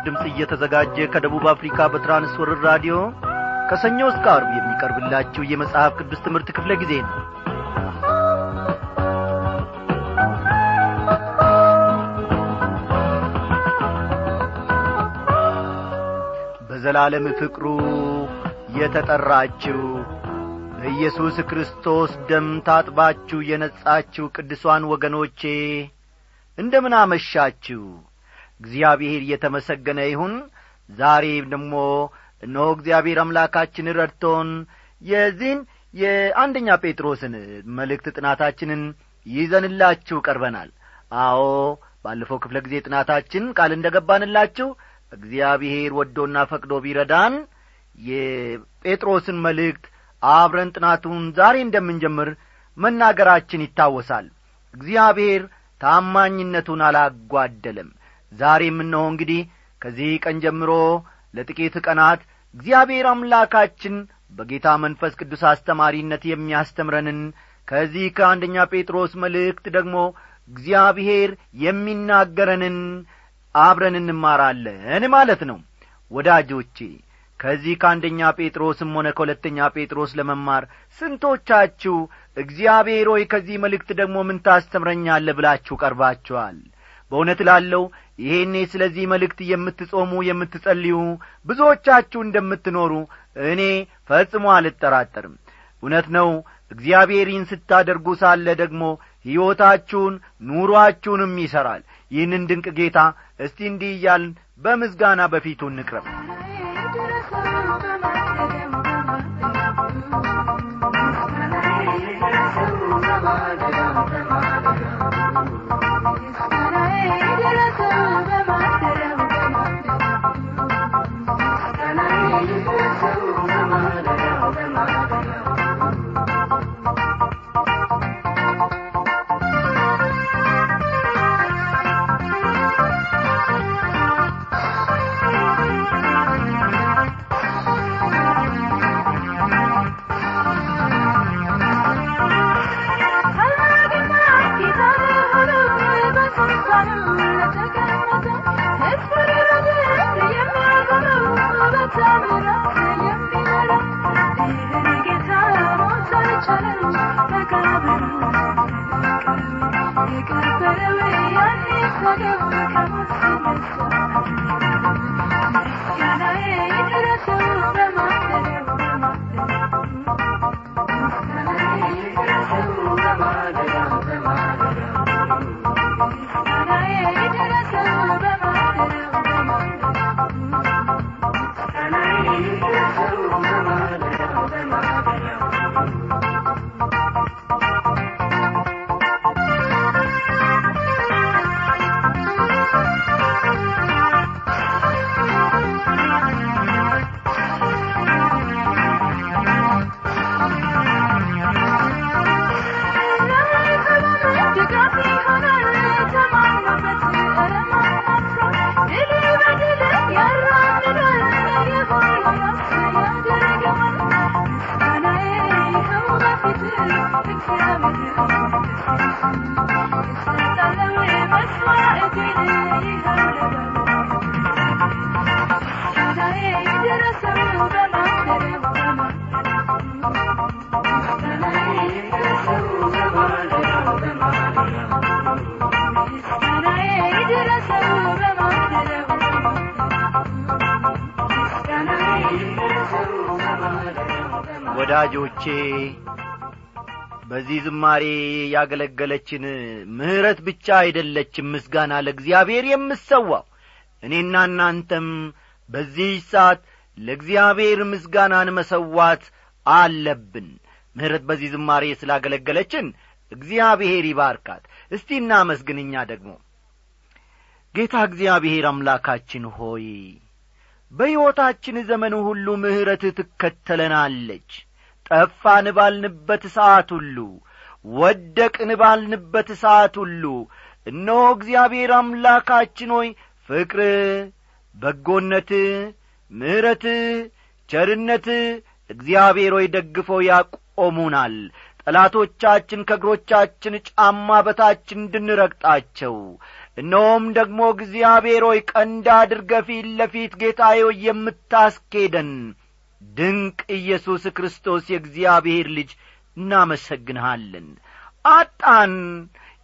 ለምሥራች ድምፅ እየተዘጋጀ ከደቡብ አፍሪካ በትራንስወርር ራዲዮ ከሰኞ እስከ አርብ የሚቀርብላችሁ የመጽሐፍ ቅዱስ ትምህርት ክፍለ ጊዜ ነው። በዘላለም ፍቅሩ የተጠራችው በኢየሱስ ክርስቶስ ደም ታጥባችሁ የነጻችሁ ቅዱሳን ወገኖቼ እንደምን አመሻችሁ እግዚአብሔር እየተመሰገነ ይሁን። ዛሬ ደግሞ እነሆ እግዚአብሔር አምላካችን ረድቶን የዚህን የአንደኛ ጴጥሮስን መልእክት ጥናታችንን ይዘንላችሁ ቀርበናል። አዎ ባለፈው ክፍለ ጊዜ ጥናታችን ቃል እንደ ገባንላችሁ እግዚአብሔር ወዶና ፈቅዶ ቢረዳን የጴጥሮስን መልእክት አብረን ጥናቱን ዛሬ እንደምንጀምር መናገራችን ይታወሳል። እግዚአብሔር ታማኝነቱን አላጓደለም ዛሬም እነሆ እንግዲህ ከዚህ ቀን ጀምሮ ለጥቂት ቀናት እግዚአብሔር አምላካችን በጌታ መንፈስ ቅዱስ አስተማሪነት የሚያስተምረንን ከዚህ ከአንደኛ ጴጥሮስ መልእክት ደግሞ እግዚአብሔር የሚናገረንን አብረን እንማራለን ማለት ነው። ወዳጆቼ ከዚህ ከአንደኛ ጴጥሮስም ሆነ ከሁለተኛ ጴጥሮስ ለመማር ስንቶቻችሁ እግዚአብሔር ሆይ ከዚህ መልእክት ደግሞ ምን ታስተምረኛለ ብላችሁ ቀርባችኋል? በእውነት ላለው ይሄኔ ስለዚህ መልእክት የምትጾሙ የምትጸልዩ ብዙዎቻችሁ እንደምትኖሩ እኔ ፈጽሞ አልጠራጠርም። እውነት ነው። እግዚአብሔር ይህን ስታደርጉ ሳለ ደግሞ ሕይወታችሁን ኑሮአችሁንም ይሠራል ይህንን ድንቅ ጌታ እስቲ እንዲህ እያልን በምስጋና በፊቱ እንቅረብ ወዳጆቼ በዚህ ዝማሬ ያገለገለችን ምሕረት ብቻ አይደለችም ምስጋና ለእግዚአብሔር የምሰዋው እኔና እናንተም በዚህ ሰዓት ለእግዚአብሔር ምስጋናን መሰዋት አለብን። ምሕረት በዚህ ዝማሬ ስላገለገለችን እግዚአብሔር ይባርካት። እስቲ እናመስግንኛ ደግሞ። ጌታ እግዚአብሔር አምላካችን ሆይ በሕይወታችን ዘመን ሁሉ ምሕረት ትከተለናለች ጠፋን ባልንበት ሰዓት ሁሉ ወደቅን ባልንበት ሰዓት ሁሉ እነሆ እግዚአብሔር አምላካችን ሆይ ፍቅር በጎነት ምሕረት ቸርነት እግዚአብሔር ሆይ ደግፈው ያቆሙናል። ጠላቶቻችን ከእግሮቻችን ጫማ በታች እንድንረግጣቸው እነሆም ደግሞ እግዚአብሔር ሆይ ቀንድ አድርገ ፊት ለፊት ጌታዬ የምታስኬደን ድንቅ ኢየሱስ ክርስቶስ የእግዚአብሔር ልጅ እናመሰግንሃለን። አጣን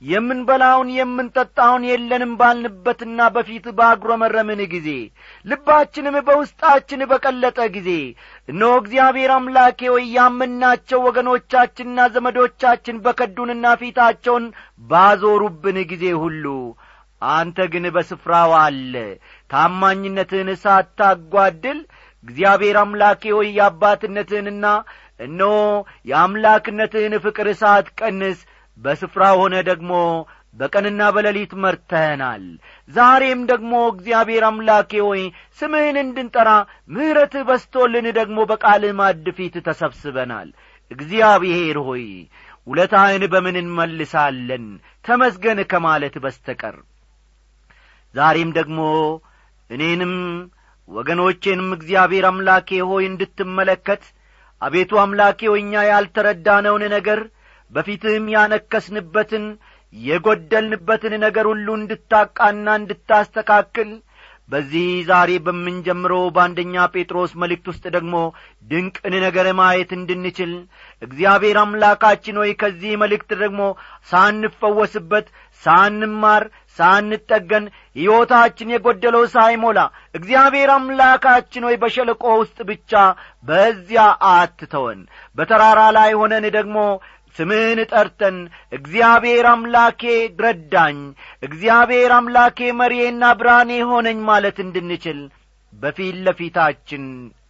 የምንበላውን የምንጠጣውን የለንም ባልንበትና በፊት ባጉረመረምን ጊዜ ልባችንም በውስጣችን በቀለጠ ጊዜ እነሆ እግዚአብሔር አምላኬ ወይ ያምናቸው ወገኖቻችንና ዘመዶቻችን በከዱንና ፊታቸውን ባዞሩብን ጊዜ ሁሉ አንተ ግን በስፍራው አለ። ታማኝነትህን ሳታጓድል እግዚአብሔር አምላኬ ሆይ የአባትነትህንና እነሆ የአምላክነትህን ፍቅር ሳትቀንስ በስፍራ ሆነ ደግሞ በቀንና በሌሊት መርተህናል። ዛሬም ደግሞ እግዚአብሔር አምላኬ ሆይ ስምህን እንድንጠራ ምሕረትህ በስቶልን ደግሞ በቃልህ ማድ ፊት ተሰብስበናል። እግዚአብሔር ሆይ ውለታህን በምን እንመልሳለን? ተመስገን ከማለት በስተቀር። ዛሬም ደግሞ እኔንም ወገኖቼንም እግዚአብሔር አምላኬ ሆይ እንድትመለከት አቤቱ አምላኬ ሆይ እኛ ያልተረዳነውን ነገር በፊትህም ያነከስንበትን የጐደልንበትን ነገር ሁሉ እንድታቃና እንድታስተካክል በዚህ ዛሬ በምንጀምረው በአንደኛ ጴጥሮስ መልእክት ውስጥ ደግሞ ድንቅን ነገር ማየት እንድንችል እግዚአብሔር አምላካችን ሆይ ከዚህ መልእክት ደግሞ ሳንፈወስበት ሳንማር ሳንጠገን ሕይወታችን የጐደለው ሳይሞላ እግዚአብሔር አምላካችን ሆይ በሸለቆ ውስጥ ብቻ በዚያ አትተወን። በተራራ ላይ ሆነን ደግሞ ስምህን ጠርተን እግዚአብሔር አምላኬ ረዳኝ እግዚአብሔር አምላኬ መሪዬና ብርሃኔ ሆነኝ ማለት እንድንችል በፊት ለፊታችን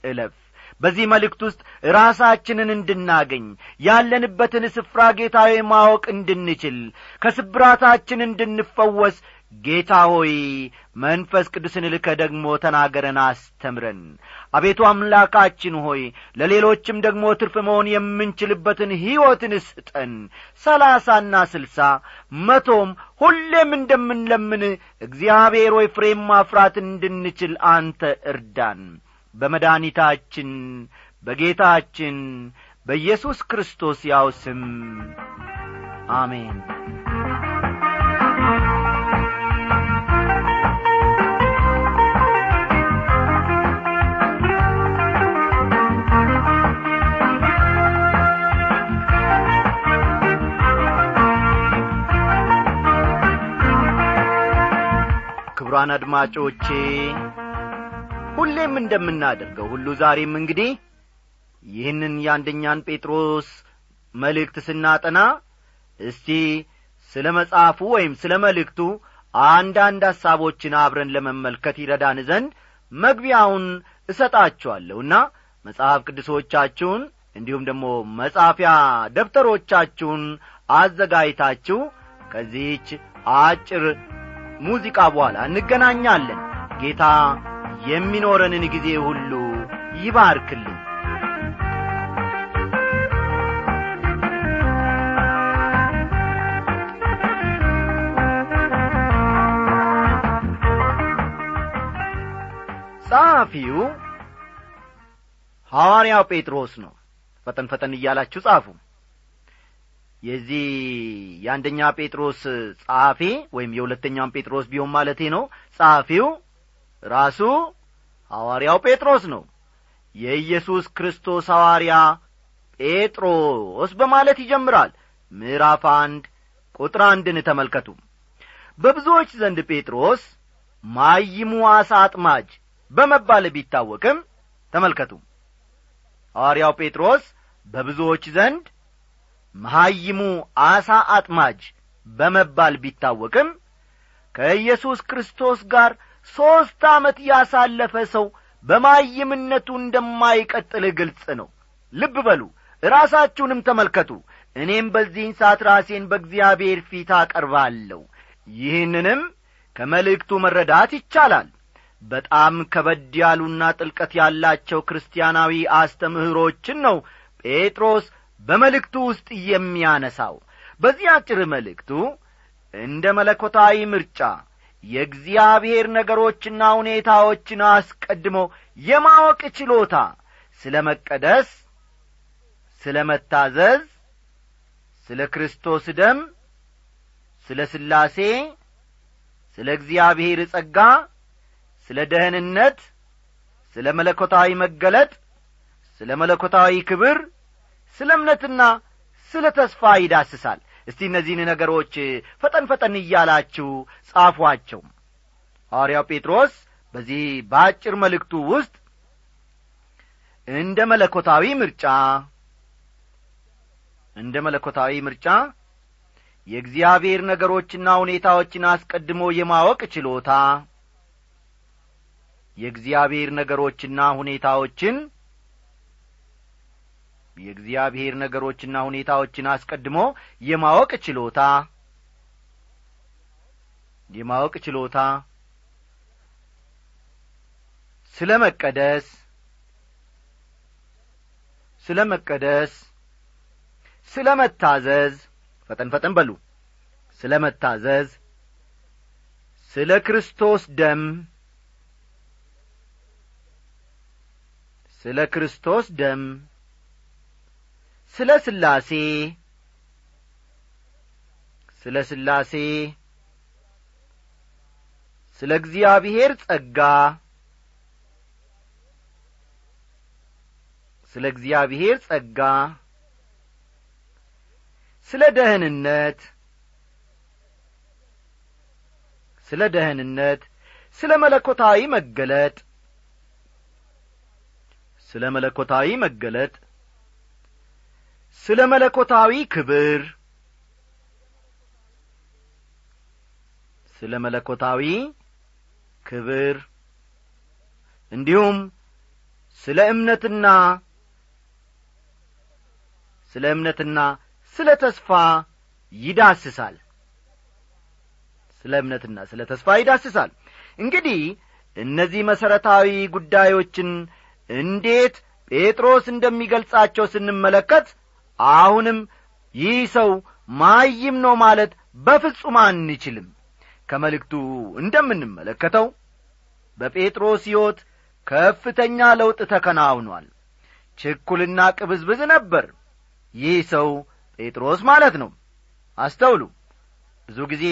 እለፍ በዚህ መልእክት ውስጥ ራሳችንን እንድናገኝ ያለንበትን ስፍራ ጌታዊ ማወቅ እንድንችል ከስብራታችን እንድንፈወስ ጌታ ሆይ መንፈስ ቅዱስን ልከ ደግሞ ተናገረን አስተምረን። አቤቱ አምላካችን ሆይ ለሌሎችም ደግሞ ትርፍ መሆን የምንችልበትን ሕይወትን ስጠን። ሰላሳና ስልሳ መቶም ሁሌም እንደምንለምን እግዚአብሔር ሆይ ፍሬም ማፍራት እንድንችል አንተ እርዳን በመድኒታችን በጌታችን በኢየሱስ ክርስቶስ ያው ስም። አሜን። ክቡራን አድማጮቼ ሁሌም እንደምናደርገው ሁሉ ዛሬም እንግዲህ ይህንን የአንደኛን ጴጥሮስ መልእክት ስናጠና እስቲ ስለ መጽሐፉ ወይም ስለ መልእክቱ አንዳንድ ሐሳቦችን አብረን ለመመልከት ይረዳን ዘንድ መግቢያውን እሰጣችኋለሁና መጽሐፍ ቅዱሶቻችሁን እንዲሁም ደግሞ መጻፊያ ደብተሮቻችሁን አዘጋጅታችሁ ከዚህች አጭር ሙዚቃ በኋላ እንገናኛለን። ጌታ የሚኖረንን ጊዜ ሁሉ ይባርክልን። ጸሐፊው ሐዋርያው ጴጥሮስ ነው። ፈጠን ፈጠን እያላችሁ ጻፉ። የዚህ የአንደኛ ጴጥሮስ ጸሐፊ ወይም የሁለተኛውን ጴጥሮስ ቢሆን ማለቴ ነው። ጸሐፊው ራሱ ሐዋርያው ጴጥሮስ ነው። የኢየሱስ ክርስቶስ ሐዋርያ ጴጥሮስ በማለት ይጀምራል። ምዕራፍ አንድ ቁጥር አንድን ተመልከቱ። በብዙዎች ዘንድ ጴጥሮስ ማይሙ አሳ አጥማጅ በመባል ቢታወቅም ተመልከቱ። ሐዋርያው ጴጥሮስ በብዙዎች ዘንድ መሐይሙ አሳ አጥማጅ በመባል ቢታወቅም ከኢየሱስ ክርስቶስ ጋር ሦስት ዓመት ያሳለፈ ሰው በማይምነቱ እንደማይቀጥል ግልጽ ነው። ልብ በሉ ራሳችሁንም ተመልከቱ። እኔም በዚህን ሰዓት ራሴን በእግዚአብሔር ፊት አቀርባለሁ። ይህንንም ከመልእክቱ መረዳት ይቻላል። በጣም ከበድ ያሉና ጥልቀት ያላቸው ክርስቲያናዊ አስተምህሮችን ነው ጴጥሮስ በመልእክቱ ውስጥ የሚያነሳው። በዚህ አጭር መልእክቱ እንደ መለኮታዊ ምርጫ የእግዚአብሔር ነገሮችና ሁኔታዎችን አስቀድሞ የማወቅ ችሎታ ስለ መቀደስ ስለ መታዘዝ ስለ ክርስቶስ ደም ስለ ስላሴ ስለ እግዚአብሔር ጸጋ ስለ ደህንነት ስለ መለኮታዊ መገለጥ ስለ መለኮታዊ ክብር ስለ እምነትና ስለ ተስፋ ይዳስሳል እስቲ እነዚህን ነገሮች ፈጠን ፈጠን እያላችሁ ጻፏቸው። ሐዋርያው ጴጥሮስ በዚህ በአጭር መልእክቱ ውስጥ እንደ መለኮታዊ ምርጫ እንደ መለኮታዊ ምርጫ የእግዚአብሔር ነገሮችና ሁኔታዎችን አስቀድሞ የማወቅ ችሎታ የእግዚአብሔር ነገሮችና ሁኔታዎችን የእግዚአብሔር ነገሮችና ሁኔታዎችን አስቀድሞ የማወቅ ችሎታ የማወቅ ችሎታ ስለ መቀደስ ስለ መቀደስ ስለ መታዘዝ ፈጠን ፈጠን በሉ። ስለ መታዘዝ ስለ ክርስቶስ ደም ስለ ክርስቶስ ደም ስለ ስላሴ ስለ ስላሴ ስለ እግዚአብሔር ጸጋ ስለ እግዚአብሔር ጸጋ ስለ ደህንነት ስለ ደህንነት ስለ መለኮታዊ መገለጥ ስለ መለኮታዊ መገለጥ ስለ መለኮታዊ ክብር ስለ መለኮታዊ ክብር እንዲሁም ስለ እምነትና ስለ እምነትና ስለ ተስፋ ይዳስሳል። ስለ እምነትና ስለ ተስፋ ይዳስሳል። እንግዲህ እነዚህ መሠረታዊ ጉዳዮችን እንዴት ጴጥሮስ እንደሚገልጻቸው ስንመለከት አሁንም ይህ ሰው ማይም ነው ማለት በፍጹም አንችልም። ከመልእክቱ እንደምንመለከተው በጴጥሮስ ሕይወት ከፍተኛ ለውጥ ተከናውኗል። ችኩልና ቅብዝብዝ ነበር። ይህ ሰው ጴጥሮስ ማለት ነው። አስተውሉ። ብዙ ጊዜ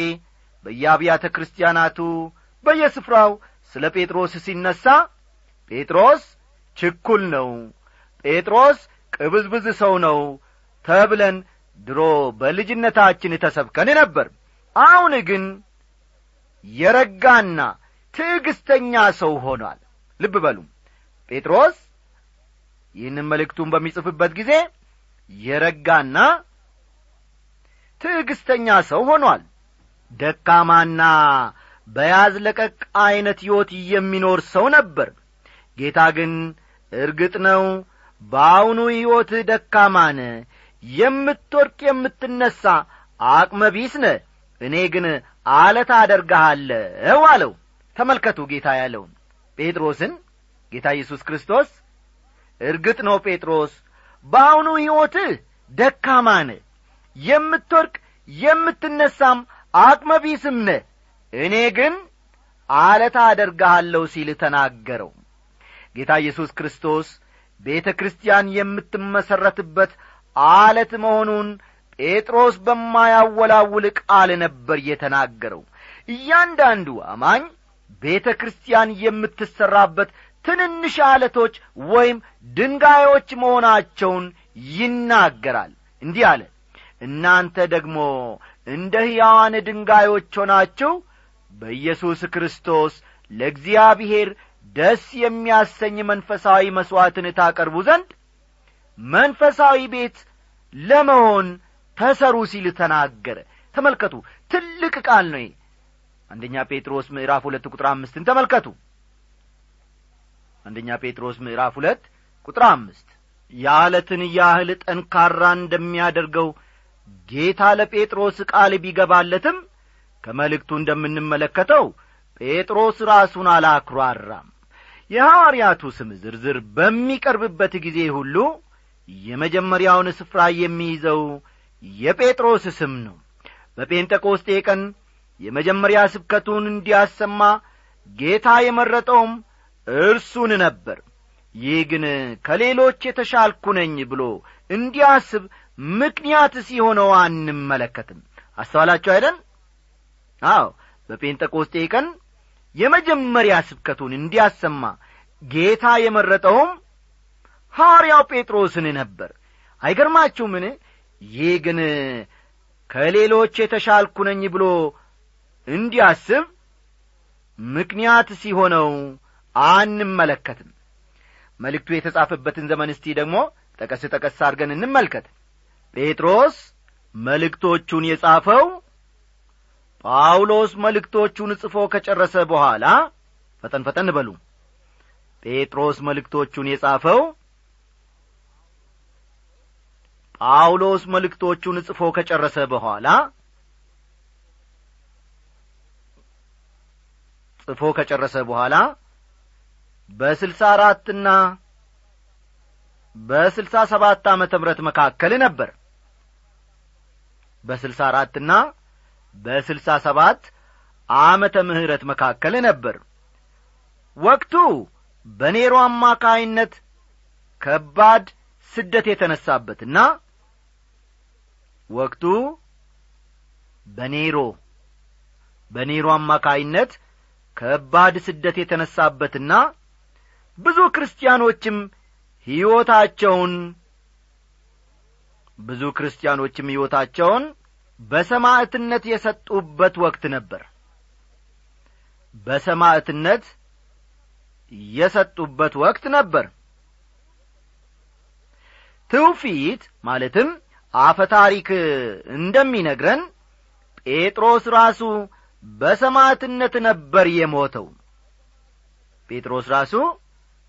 በየአብያተ ክርስቲያናቱ በየስፍራው ስለ ጴጥሮስ ሲነሣ ጴጥሮስ ችኩል ነው ጴጥሮስ ቅብዝብዝ ሰው ነው ተብለን ድሮ በልጅነታችን ተሰብከን ነበር። አሁን ግን የረጋና ትዕግስተኛ ሰው ሆኗል። ልብ በሉ። ጴጥሮስ ይህንም መልእክቱን በሚጽፍበት ጊዜ የረጋና ትዕግስተኛ ሰው ሆኗል። ደካማና በያዝ ለቀቅ ዐይነት ሕይወት የሚኖር ሰው ነበር። ጌታ ግን እርግጥ ነው በአሁኑ ሕይወትህ ደካማነ የምትወድቅ የምትነሣ አቅመ ቢስ ነ እኔ ግን አለት አደርግሃለሁ አለው። ተመልከቱ ጌታ ያለውን። ጴጥሮስን ጌታ ኢየሱስ ክርስቶስ እርግጥ ነው ጴጥሮስ በአሁኑ ሕይወትህ ደካማ ነ የምትወድቅ የምትነሳም አቅመ ቢስም ነ እኔ ግን አለት አደርግሃለሁ ሲል ተናገረው። ጌታ ኢየሱስ ክርስቶስ ቤተ ክርስቲያን የምትመሠረትበት አለት መሆኑን ጴጥሮስ በማያወላውል ቃል ነበር የተናገረው። እያንዳንዱ አማኝ ቤተ ክርስቲያን የምትሠራበት ትንንሽ አለቶች ወይም ድንጋዮች መሆናቸውን ይናገራል። እንዲህ አለ እናንተ ደግሞ እንደ ሕያዋን ድንጋዮች ሆናችሁ በኢየሱስ ክርስቶስ ለእግዚአብሔር ደስ የሚያሰኝ መንፈሳዊ መሥዋዕትን ታቀርቡ ዘንድ መንፈሳዊ ቤት ለመሆን ተሰሩ ሲል ተናገረ። ተመልከቱ ትልቅ ቃል ነው አንደኛ ጴጥሮስ ምዕራፍ ሁለት ቁጥር አምስትን ተመልከቱ። አንደኛ ጴጥሮስ ምዕራፍ ሁለት ቁጥር አምስት የአለትን ያህል ጠንካራ እንደሚያደርገው ጌታ ለጴጥሮስ ቃል ቢገባለትም ከመልእክቱ እንደምንመለከተው ጴጥሮስ ራሱን አላኩራራም። የሐዋርያቱ ስም ዝርዝር በሚቀርብበት ጊዜ ሁሉ የመጀመሪያውን ስፍራ የሚይዘው የጴጥሮስ ስም ነው። በጴንጠቆስጤ ቀን የመጀመሪያ ስብከቱን እንዲያሰማ ጌታ የመረጠውም እርሱን ነበር። ይህ ግን ከሌሎች የተሻልኩ ነኝ ብሎ እንዲያስብ ምክንያት ሲሆነው አንመለከትም። አስተዋላችሁ አይደን አዎ በጴንጠቆስጤ ቀን የመጀመሪያ ስብከቱን እንዲያሰማ ጌታ የመረጠውም ሐዋርያው ጴጥሮስን ነበር። አይገርማችሁምን? ይህ ግን ከሌሎች የተሻልኩ ነኝ ብሎ እንዲያስብ ምክንያት ሲሆነው አንመለከትም። መልእክቱ የተጻፈበትን ዘመን እስቲ ደግሞ ጠቀስ ጠቀስ አድርገን እንመልከት። ጴጥሮስ መልእክቶቹን የጻፈው ጳውሎስ መልእክቶቹን ጽፎ ከጨረሰ በኋላ ፈጠን ፈጠን በሉ። ጴጥሮስ መልእክቶቹን የጻፈው ጳውሎስ መልእክቶቹን ጽፎ ከጨረሰ በኋላ ጽፎ ከጨረሰ በኋላ በስልሳ አራትና በስልሳ ሰባት ዓመተ ምረት መካከል ነበር። በስልሳ አራትና በስልሳ ሰባት ዓመተ ምህረት መካከል ነበር። ወቅቱ በኔሮ አማካይነት ከባድ ስደት የተነሳበትና ወቅቱ በኔሮ በኔሮ አማካይነት ከባድ ስደት የተነሳበትና ብዙ ክርስቲያኖችም ሕይወታቸውን ብዙ ክርስቲያኖችም ሕይወታቸውን በሰማዕትነት የሰጡበት ወቅት ነበር። በሰማዕትነት የሰጡበት ወቅት ነበር። ትውፊት ማለትም አፈ ታሪክ እንደሚነግረን ጴጥሮስ ራሱ በሰማዕትነት ነበር የሞተው። ጴጥሮስ ራሱ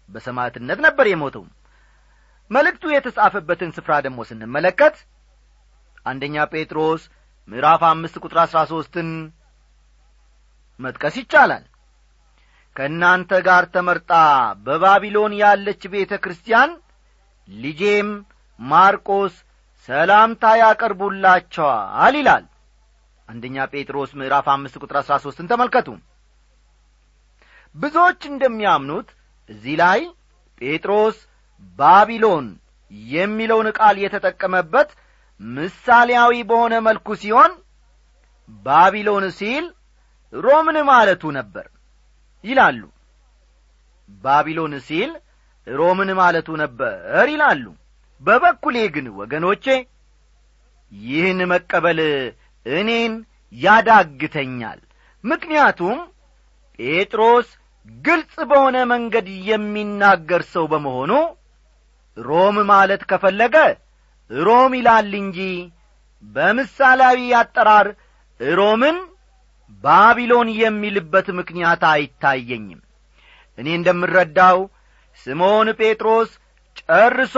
በሰማዕትነት ነበር የሞተው። መልእክቱ የተጻፈበትን ስፍራ ደግሞ ስንመለከት አንደኛ ጴጥሮስ ምዕራፍ አምስት ቁጥር አሥራ ሦስትን መጥቀስ ይቻላል። ከእናንተ ጋር ተመርጣ በባቢሎን ያለች ቤተ ክርስቲያን ልጄም ማርቆስ ሰላምታ ያቀርቡላቸዋል ይላል። አንደኛ ጴጥሮስ ምዕራፍ አምስት ቁጥር አሥራ ሦስትን ተመልከቱ። ብዙዎች እንደሚያምኑት እዚህ ላይ ጴጥሮስ ባቢሎን የሚለውን ቃል የተጠቀመበት ምሳሌያዊ በሆነ መልኩ ሲሆን ባቢሎን ሲል ሮምን ማለቱ ነበር ይላሉ። ባቢሎን ሲል ሮምን ማለቱ ነበር ይላሉ በበኩሌ ግን ወገኖቼ ይህን መቀበል እኔን ያዳግተኛል። ምክንያቱም ጴጥሮስ ግልጽ በሆነ መንገድ የሚናገር ሰው በመሆኑ ሮም ማለት ከፈለገ ሮም ይላል እንጂ በምሳሌያዊ አጠራር ሮምን ባቢሎን የሚልበት ምክንያት አይታየኝም። እኔ እንደምረዳው ስምዖን ጴጥሮስ ጨርሶ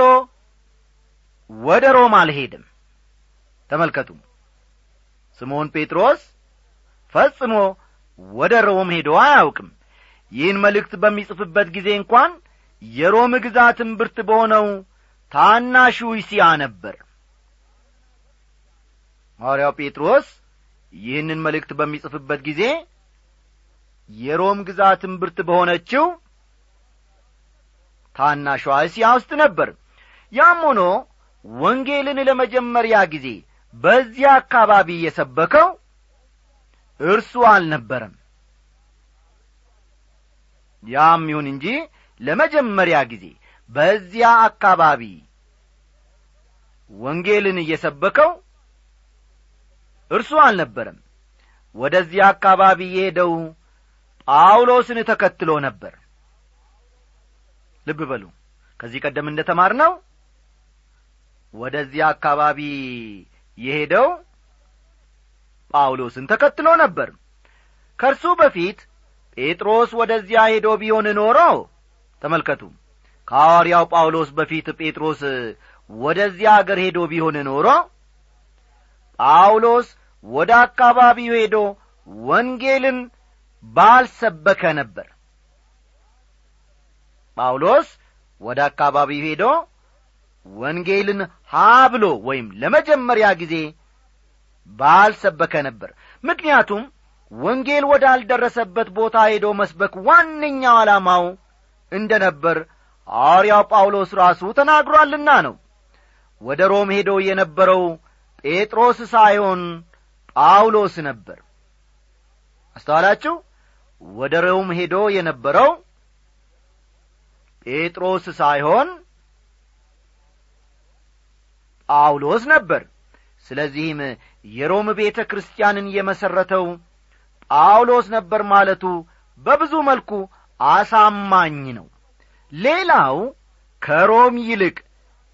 ወደ ሮም አልሄድም። ተመልከቱ ስምዖን ጴጥሮስ ፈጽሞ ወደ ሮም ሄዶ አያውቅም። ይህን መልእክት በሚጽፍበት ጊዜ እንኳን የሮም ግዛት እምብርት በሆነው ታናሹ ይሲያ ነበር። ሐዋርያው ጴጥሮስ ይህንን መልእክት በሚጽፍበት ጊዜ የሮም ግዛት እምብርት በሆነችው ታናሿ እስያ ውስጥ ነበር። ያም ሆኖ ወንጌልን ለመጀመሪያ ጊዜ በዚያ አካባቢ የሰበከው እርሱ አልነበረም። ያም ይሁን እንጂ ለመጀመሪያ ጊዜ በዚያ አካባቢ ወንጌልን እየሰበከው እርሱ አልነበረም። ወደዚያ አካባቢ የሄደው ጳውሎስን ተከትሎ ነበር። ልብ በሉ ከዚህ ቀደም እንደ ተማር ነው ወደዚያ አካባቢ የሄደው ጳውሎስን ተከትሎ ነበር። ከእርሱ በፊት ጴጥሮስ ወደዚያ ሄዶ ቢሆን ኖሮ ተመልከቱ ከሐዋርያው ጳውሎስ በፊት ጴጥሮስ ወደዚያ አገር ሄዶ ቢሆን ኖሮ ጳውሎስ ወደ አካባቢው ሄዶ ወንጌልን ባልሰበከ ነበር። ጳውሎስ ወደ አካባቢው ሄዶ ወንጌልን ሀ ብሎ ወይም ለመጀመሪያ ጊዜ ባልሰበከ ነበር። ምክንያቱም ወንጌል ወዳልደረሰበት ቦታ ሄዶ መስበክ ዋነኛው ዓላማው እንደ ነበር ሐዋርያው ጳውሎስ ራሱ ተናግሯልና ነው። ወደ ሮም ሄዶ የነበረው ጴጥሮስ ሳይሆን ጳውሎስ ነበር። አስተዋላችሁ? ወደ ሮም ሄዶ የነበረው ጴጥሮስ ሳይሆን ጳውሎስ ነበር። ስለዚህም የሮም ቤተ ክርስቲያንን የመሠረተው ጳውሎስ ነበር ማለቱ በብዙ መልኩ አሳማኝ ነው። ሌላው ከሮም ይልቅ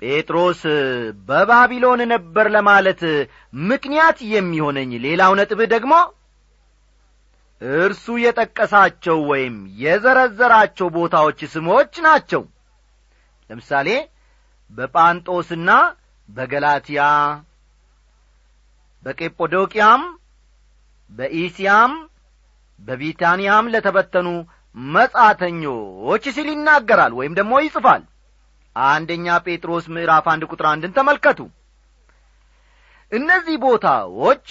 ጴጥሮስ በባቢሎን ነበር ለማለት ምክንያት የሚሆነኝ ሌላው ነጥብ ደግሞ እርሱ የጠቀሳቸው ወይም የዘረዘራቸው ቦታዎች ስሞች ናቸው። ለምሳሌ በጳንጦስና በገላትያ በቄጶዶቅያም በኢስያም በቢታንያም ለተበተኑ መጻተኞች ሲል ይናገራል ወይም ደግሞ ይጽፋል። አንደኛ ጴጥሮስ ምዕራፍ አንድ ቁጥር አንድን ተመልከቱ። እነዚህ ቦታዎች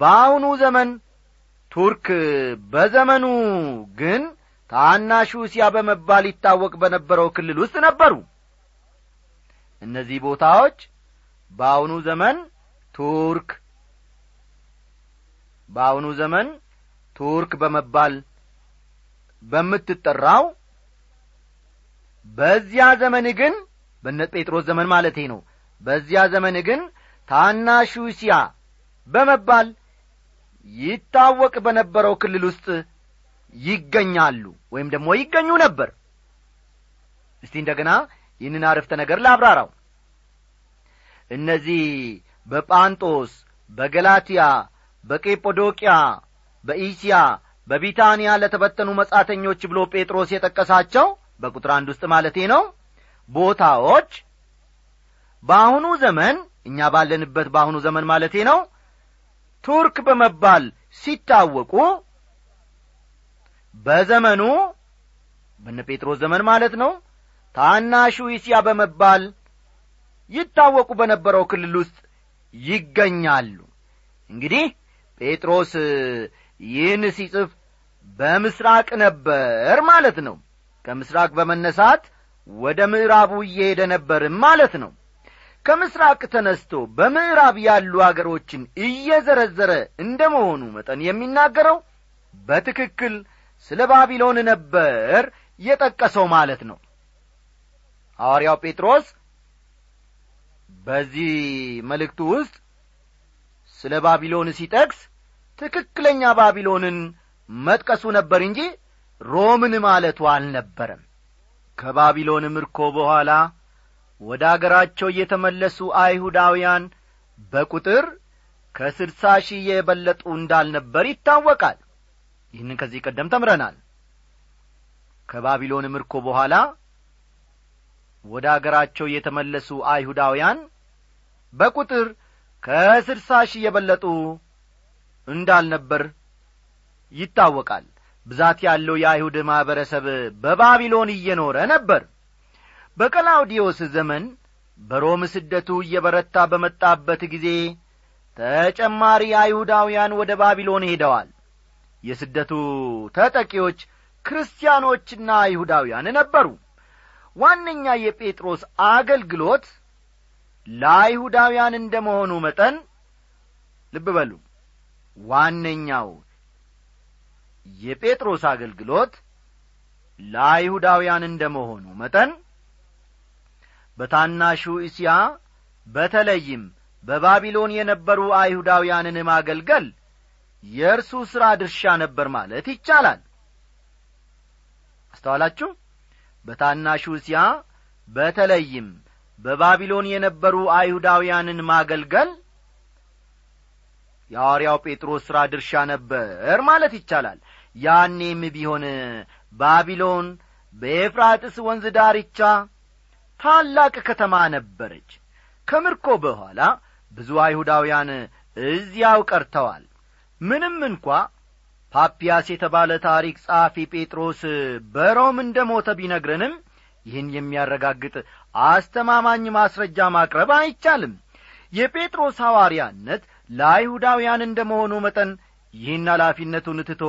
በአሁኑ ዘመን ቱርክ በዘመኑ ግን ታናሹ እስያ በመባል ይታወቅ በነበረው ክልል ውስጥ ነበሩ እነዚህ ቦታዎች በአሁኑ ዘመን ቱርክ በአሁኑ ዘመን ቱርክ በመባል በምትጠራው በዚያ ዘመን ግን በነ ጴጥሮስ ዘመን ማለቴ ነው። በዚያ ዘመን ግን ታናሹ እስያ በመባል ይታወቅ በነበረው ክልል ውስጥ ይገኛሉ ወይም ደግሞ ይገኙ ነበር። እስቲ እንደገና ይህንን አረፍተ ነገር ላብራራው። እነዚህ በጳንጦስ በገላትያ በቄጶዶቅያ በኢስያ በቢታንያ ለተበተኑ መጻተኞች ብሎ ጴጥሮስ የጠቀሳቸው በቁጥር አንድ ውስጥ ማለቴ ነው ቦታዎች በአሁኑ ዘመን እኛ ባለንበት በአሁኑ ዘመን ማለቴ ነው ቱርክ በመባል ሲታወቁ በዘመኑ በነ ጴጥሮስ ዘመን ማለት ነው ታናሹ እስያ በመባል ይታወቁ በነበረው ክልል ውስጥ ይገኛሉ። እንግዲህ ጴጥሮስ ይህን ሲጽፍ በምስራቅ ነበር ማለት ነው። ከምስራቅ በመነሳት ወደ ምዕራቡ እየሄደ ነበርም ማለት ነው። ከምስራቅ ተነስቶ በምዕራብ ያሉ አገሮችን እየዘረዘረ እንደ መሆኑ መጠን የሚናገረው በትክክል ስለ ባቢሎን ነበር የጠቀሰው ማለት ነው ሐዋርያው ጴጥሮስ በዚህ መልእክቱ ውስጥ ስለ ባቢሎን ሲጠቅስ ትክክለኛ ባቢሎንን መጥቀሱ ነበር እንጂ ሮምን ማለቱ አልነበረም። ከባቢሎን ምርኮ በኋላ ወደ አገራቸው የተመለሱ አይሁዳውያን በቁጥር ከስድሳ ሺህ የበለጡ እንዳልነበር ይታወቃል። ይህንን ከዚህ ቀደም ተምረናል። ከባቢሎን ምርኮ በኋላ ወደ አገራቸው የተመለሱ አይሁዳውያን በቁጥር ከስድሳ ሺህ የበለጡ እንዳልነበር ይታወቃል። ብዛት ያለው የአይሁድ ማኅበረሰብ በባቢሎን እየኖረ ነበር። በቀላውዲዮስ ዘመን በሮም ስደቱ እየበረታ በመጣበት ጊዜ ተጨማሪ አይሁዳውያን ወደ ባቢሎን ሄደዋል። የስደቱ ተጠቂዎች ክርስቲያኖችና አይሁዳውያን ነበሩ ዋነኛ የጴጥሮስ አገልግሎት ለአይሁዳውያን እንደ መሆኑ መጠን ልብ በሉ ዋነኛው የጴጥሮስ አገልግሎት ለአይሁዳውያን እንደ መሆኑ መጠን በታናሹ እስያ በተለይም በባቢሎን የነበሩ አይሁዳውያንን ማገልገል የእርሱ ሥራ ድርሻ ነበር ማለት ይቻላል። አስተዋላችሁ በታናሹ እስያ በተለይም በባቢሎን የነበሩ አይሁዳውያንን ማገልገል የሐዋርያው ጴጥሮስ ሥራ ድርሻ ነበር ማለት ይቻላል። ያኔም ቢሆን ባቢሎን በኤፍራጥስ ወንዝ ዳርቻ ታላቅ ከተማ ነበረች። ከምርኮ በኋላ ብዙ አይሁዳውያን እዚያው ቀርተዋል። ምንም እንኳ ፓፒያስ የተባለ ታሪክ ጸሐፊ ጴጥሮስ በሮም እንደ ሞተ ቢነግረንም ይህን የሚያረጋግጥ አስተማማኝ ማስረጃ ማቅረብ አይቻልም። የጴጥሮስ ሐዋርያነት ለአይሁዳውያን እንደ መሆኑ መጠን ይህን ኃላፊነቱን ትቶ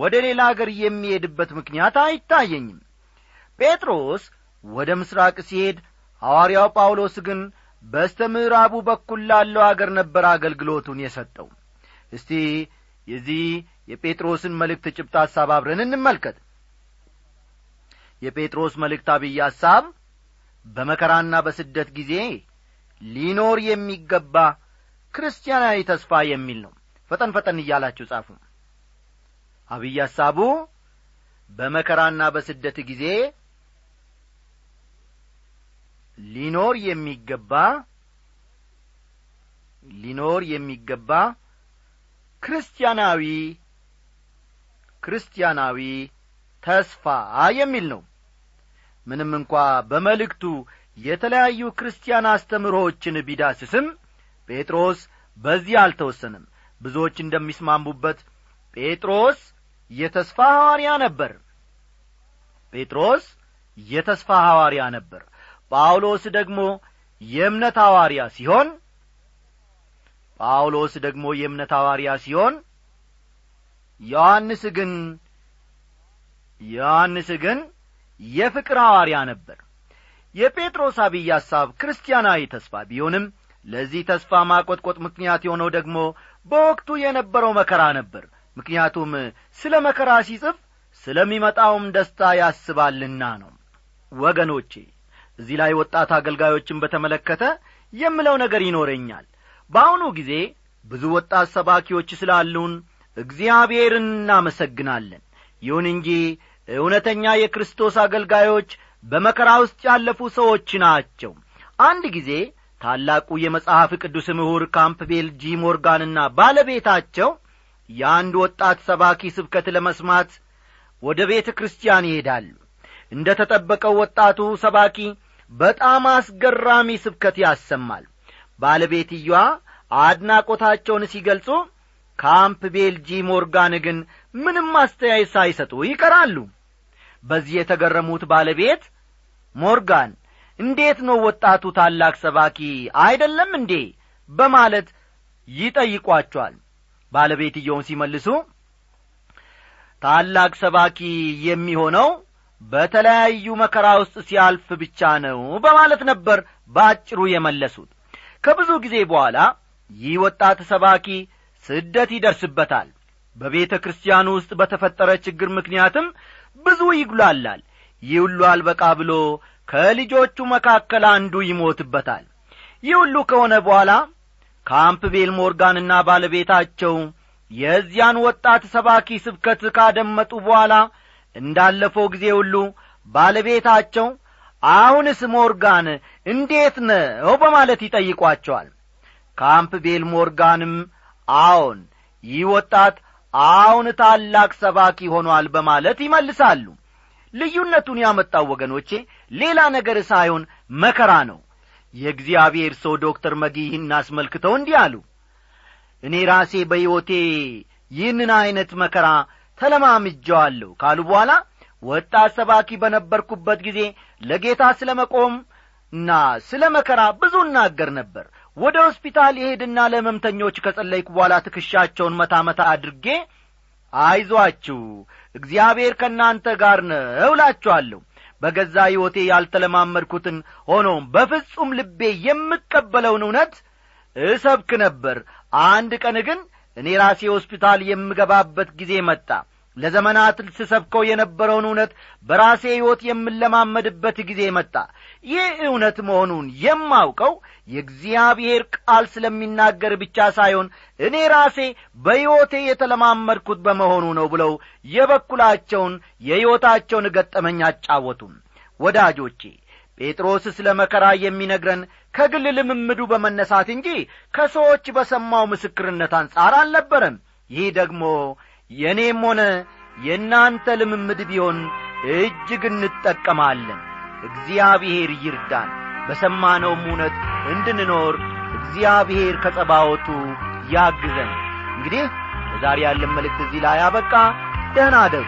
ወደ ሌላ አገር የሚሄድበት ምክንያት አይታየኝም። ጴጥሮስ ወደ ምሥራቅ ሲሄድ ሐዋርያው ጳውሎስ ግን በስተ ምዕራቡ በኩል ላለው አገር ነበር አገልግሎቱን የሰጠው። እስቲ የዚህ የጴጥሮስን መልእክት ጭብጥ ሐሳብ አብረን እንመልከት። የጴጥሮስ መልእክት አብይ ሐሳብ በመከራና በስደት ጊዜ ሊኖር የሚገባ ክርስቲያናዊ ተስፋ የሚል ነው። ፈጠን ፈጠን እያላችሁ ጻፉ። አብይ ሐሳቡ በመከራና በስደት ጊዜ ሊኖር የሚገባ ሊኖር የሚገባ ክርስቲያናዊ ክርስቲያናዊ ተስፋ የሚል ነው። ምንም እንኳ በመልእክቱ የተለያዩ ክርስቲያን አስተምሮዎችን ቢዳስስም ጴጥሮስ በዚህ አልተወሰንም ብዙዎች እንደሚስማሙበት ጴጥሮስ የተስፋ ሐዋርያ ነበር። ጴጥሮስ የተስፋ ሐዋርያ ነበር። ጳውሎስ ደግሞ የእምነት ሐዋርያ ሲሆን ጳውሎስ ደግሞ የእምነት ሐዋርያ ሲሆን ዮሐንስ ግን ዮሐንስ ግን የፍቅር ሐዋርያ ነበር። የጴጥሮስ አብይ ሐሳብ ክርስቲያናዊ ተስፋ ቢሆንም ለዚህ ተስፋ ማቈጥቈጥ ምክንያት የሆነው ደግሞ በወቅቱ የነበረው መከራ ነበር። ምክንያቱም ስለ መከራ ሲጽፍ ስለሚመጣውም ደስታ ያስባልና ነው። ወገኖቼ እዚህ ላይ ወጣት አገልጋዮችን በተመለከተ የምለው ነገር ይኖረኛል በአሁኑ ጊዜ ብዙ ወጣት ሰባኪዎች ስላሉን እግዚአብሔርን እናመሰግናለን። ይሁን እንጂ እውነተኛ የክርስቶስ አገልጋዮች በመከራ ውስጥ ያለፉ ሰዎች ናቸው። አንድ ጊዜ ታላቁ የመጽሐፍ ቅዱስ ምሁር ካምፕቤል ጂ ሞርጋንና ባለቤታቸው የአንድ ወጣት ሰባኪ ስብከት ለመስማት ወደ ቤተ ክርስቲያን ይሄዳሉ። እንደ ተጠበቀው ወጣቱ ሰባኪ በጣም አስገራሚ ስብከት ያሰማል ባለቤትየዋ አድናቆታቸውን ሲገልጹ ካምፕ ቤልጂ ሞርጋን ግን ምንም አስተያየት ሳይሰጡ ይቀራሉ። በዚህ የተገረሙት ባለቤት ሞርጋን እንዴት ነው ወጣቱ ታላቅ ሰባኪ አይደለም እንዴ? በማለት ይጠይቋቸዋል። ባለቤትየውን ሲመልሱ ታላቅ ሰባኪ የሚሆነው በተለያዩ መከራ ውስጥ ሲያልፍ ብቻ ነው በማለት ነበር በአጭሩ የመለሱት ከብዙ ጊዜ በኋላ ይህ ወጣት ሰባኪ ስደት ይደርስበታል። በቤተ ክርስቲያኑ ውስጥ በተፈጠረ ችግር ምክንያትም ብዙ ይጉላላል። ይህ ሁሉ አልበቃ ብሎ ከልጆቹ መካከል አንዱ ይሞትበታል። ይህ ሁሉ ከሆነ በኋላ ካምፕቤል ሞርጋንና ባለቤታቸው የዚያን ወጣት ሰባኪ ስብከት ካደመጡ በኋላ እንዳለፈው ጊዜ ሁሉ ባለቤታቸው አሁንስ ሞርጋን እንዴት ነው በማለት ይጠይቋቸዋል። ካምፕቤል ሞርጋንም አዎን ይህ ወጣት አሁን ታላቅ ሰባኪ ሆኗል በማለት ይመልሳሉ። ልዩነቱን ያመጣው ወገኖቼ ሌላ ነገር ሳይሆን መከራ ነው። የእግዚአብሔር ሰው ዶክተር መጊ ይህን አስመልክተው እንዲህ አሉ። እኔ ራሴ በሕይወቴ ይህንን ዐይነት መከራ ተለማምጀዋለሁ ካሉ በኋላ ወጣት ሰባኪ በነበርኩበት ጊዜ ለጌታ ስለ መቆም እና ስለ መከራ ብዙ እናገር ነበር። ወደ ሆስፒታል ይሄድና ለመምተኞች ከጸለይኩ በኋላ ትከሻቸውን መታ መታ አድርጌ አይዟችሁ እግዚአብሔር ከእናንተ ጋር ነው በገዛ ሕይወቴ ያልተለማመድኩትን ሆኖም በፍጹም ልቤ የምቀበለውን እውነት እሰብክ ነበር። አንድ ቀን ግን እኔ ራሴ ሆስፒታል የምገባበት ጊዜ መጣ ለዘመናት ስሰብከው የነበረውን እውነት በራሴ ሕይወት የምለማመድበት ጊዜ መጣ። ይህ እውነት መሆኑን የማውቀው የእግዚአብሔር ቃል ስለሚናገር ብቻ ሳይሆን እኔ ራሴ በሕይወቴ የተለማመድኩት በመሆኑ ነው ብለው የበኩላቸውን የሕይወታቸውን ገጠመኝ አጫወቱም። ወዳጆቼ ጴጥሮስ ስለ መከራ የሚነግረን ከግል ልምምዱ በመነሳት እንጂ ከሰዎች በሰማው ምስክርነት አንጻር አልነበረም። ይህ ደግሞ የእኔም ሆነ የእናንተ ልምምድ ቢሆን እጅግ እንጠቀማለን። እግዚአብሔር ይርዳን። በሰማነውም እውነት እንድንኖር እግዚአብሔር ከጸባወቱ ያግዘን። እንግዲህ ለዛሬ ያለን መልእክት እዚህ ላይ አበቃ። ደህና አደሩ